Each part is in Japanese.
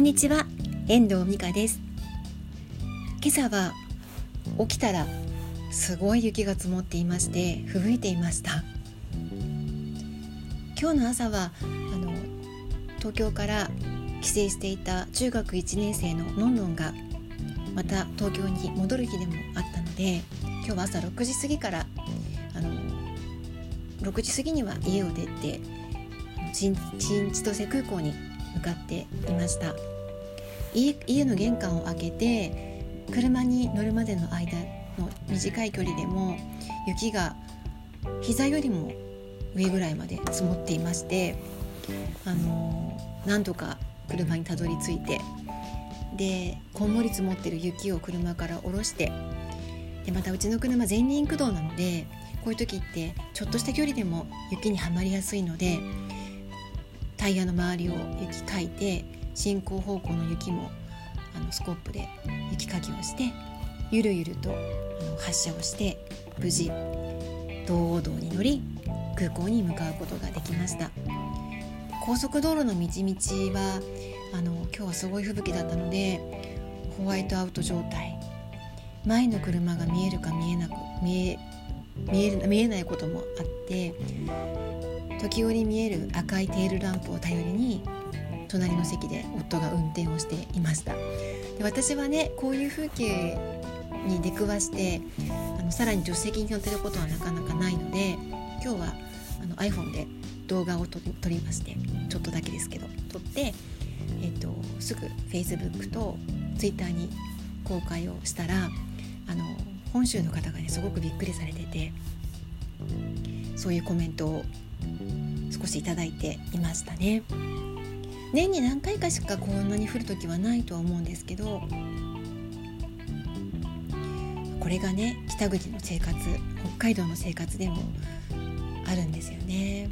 んにちは遠藤美香です。今朝は起きたらすごい雪が積もっていまして吹雪いていました。今日の朝はあの東京から帰省していた中学1年生ののんのんがまた東京に戻る日でもあったので今日は朝6時過ぎからあの6時過ぎには家を出て新千歳空港に向かっていました。家の玄関を開けて車に乗るまでの間の短い距離でも雪が膝よりも上ぐらいまで積もっていましてあのなんとか車にたどり着いてでこんもり積もってる雪を車から下ろしてでまたうちの車前輪駆動なのでこういう時ってちょっとした距離でも雪にはまりやすいのでタイヤの周りを雪かいて進行方向の雪もあのスコップで雪かきをしてゆるゆると発車をして無事道央道に乗り空港に向かうことができました。高速道路の道々はあの今日はすごい吹雪だったのでホワイトアウト状態。前の車が見えるか見えなく見え見え見えないこともあって時折見える赤いテールランプを頼りに隣の席で夫が運転をしていました。で私はねこういう風景に出くわしてあのさらに助手席に乗ってることはなかなかないので今日はあの iPhone で動画を撮りましてちょっとだけですけど撮って、えっと、すぐ Facebook と Twitter に公開をしたらあの本州の方がねすごくびっくりされててそういうコメントを少しいただいていましたね。年に何回かしかこんなに降る時はないとは思うんですけどこれがね北口の生活北海道の生活でもあるんですよね、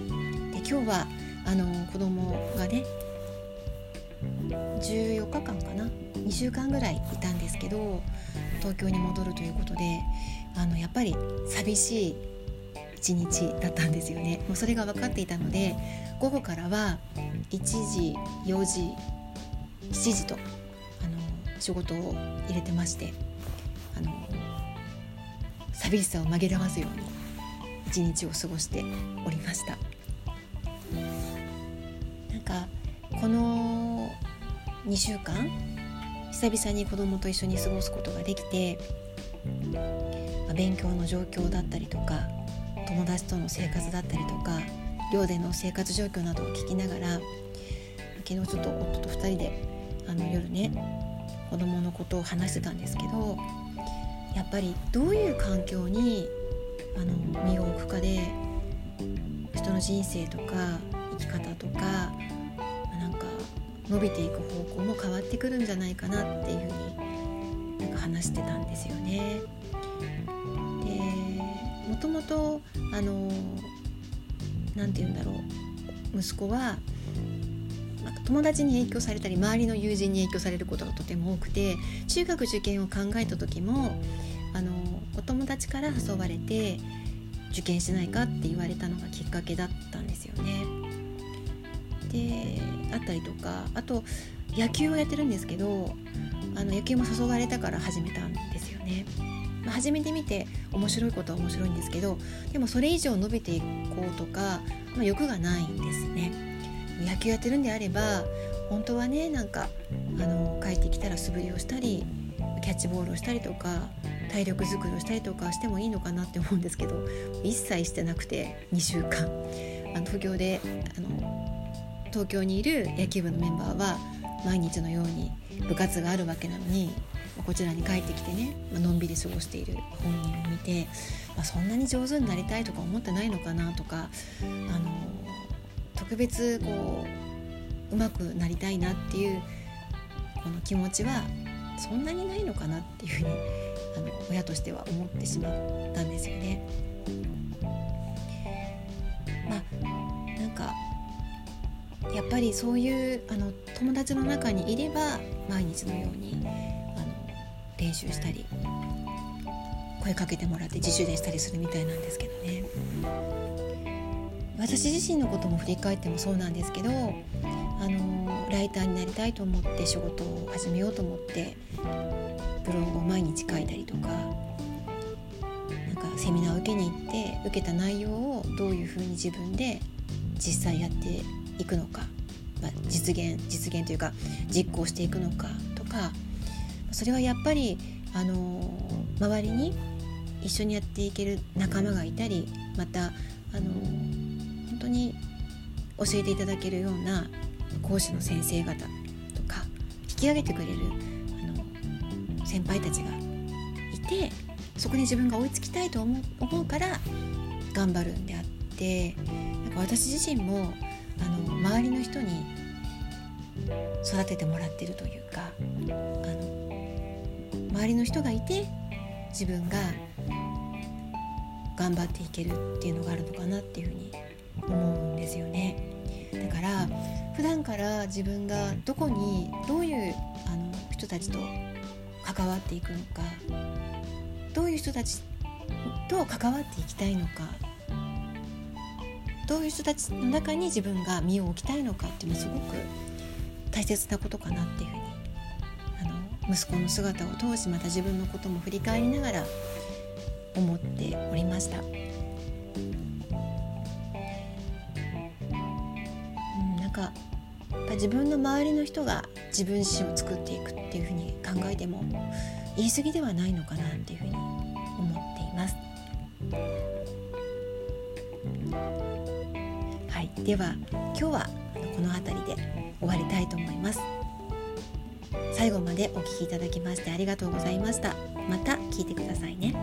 うん、で今日はあの子供がね14日間かな？2週間ぐらいいたんですけど東京に戻るということであのやっぱり寂しい一日だったんですよね。もうそれが分かっていたので午後からは1時4時7時とあの仕事を入れてましてあの寂しさを紛らわすように一日を過ごしておりました。なんかこの2週間久々に子供と一緒に過ごすことができて、まあ、勉強の状況だったりとか友達との生活だったりとか寮での生活状況などを聞きながら昨日ちょっと夫と2人であの夜ね子供のことを話してたんですけどやっぱりどういう環境にあの身を置くかで人の人生とか生き方とか伸びていく方向も変わってくるんじゃないかなっていうふうになんか話してたんですよね。でもともとあの何て言うんだろう息子は友達に影響されたり周りの友人に影響されることがとても多くて中学受験を考えた時もあのお友達から誘われて受験しないかって言われたのがきっかけだったんですよね。であったりとかあと野球をやってるんですけどあの野球も誘われたから始めたんですよね。まあ、始めてみて面白いことは面白いんですけどでもそれ以上伸びていこうとか、まあ、欲がないんですね。野球やってるんであれば本当はねなんかあの帰ってきたら素振りをしたりキャッチボールをしたりとか体力づくりをしたりとかしてもいいのかなって思うんですけど一切してなくて2週間あの東京であの東京にいる野球部のメンバーは毎日のように部活があるわけなのにこちらに帰ってきてね、まのんびり過ごしている本人を見て、まあ、そんなに上手になりたいとか思ってないのかなとかあの特別こううまくなりたいなっていうこの気持ちはそんなにないのかなっていうふうにあの親としては思ってしまったんですよっぱりそういうあの友達の中にいれば毎日のようにあの練習したり声かけてもらって自主練したりするみたいなんですけどね。私自身のことも振り返ってもそうなんですけどあのライターになりたいと思って仕事を始めようと思ってブログを毎日書いたりとかなんかセミナーを受けに行って受けた内容をどういうふうに自分で実際やっていくのか、まあ、実現実現というか実行していくのかとかそれはやっぱりあの周りに一緒にやっていける仲間がいたりまたあの本当に教えていただけるような講師の先生方とか引き上げてくれるあの先輩たちがいてそこに自分が追いつきたいと思うから頑張るんであってなんか私自身も周りの人に育ててもらってるというかあの周りの人がいて自分が頑張っていけるっていうのがあるのかなっていうふうに思うんですよね。だから普段から自分がどこにどういうあの人たちと関わっていくのかどういう人たちと関わっていきたいのかどういう人たちの中に自分が身を置きたいのかっていうのはすごく大切なことかなっていうふうにあの息子の姿を通しまた自分のことも振り返りながら思っておりました。か自分の周りの人が自分自身を作っていくっていうふうに考えても言い過ぎではないのかなっていうふうにはい、では今日はこの辺りで終わりたいと思います。最後までお聴きいただきましてありがとうございました。また聞いてくださいね。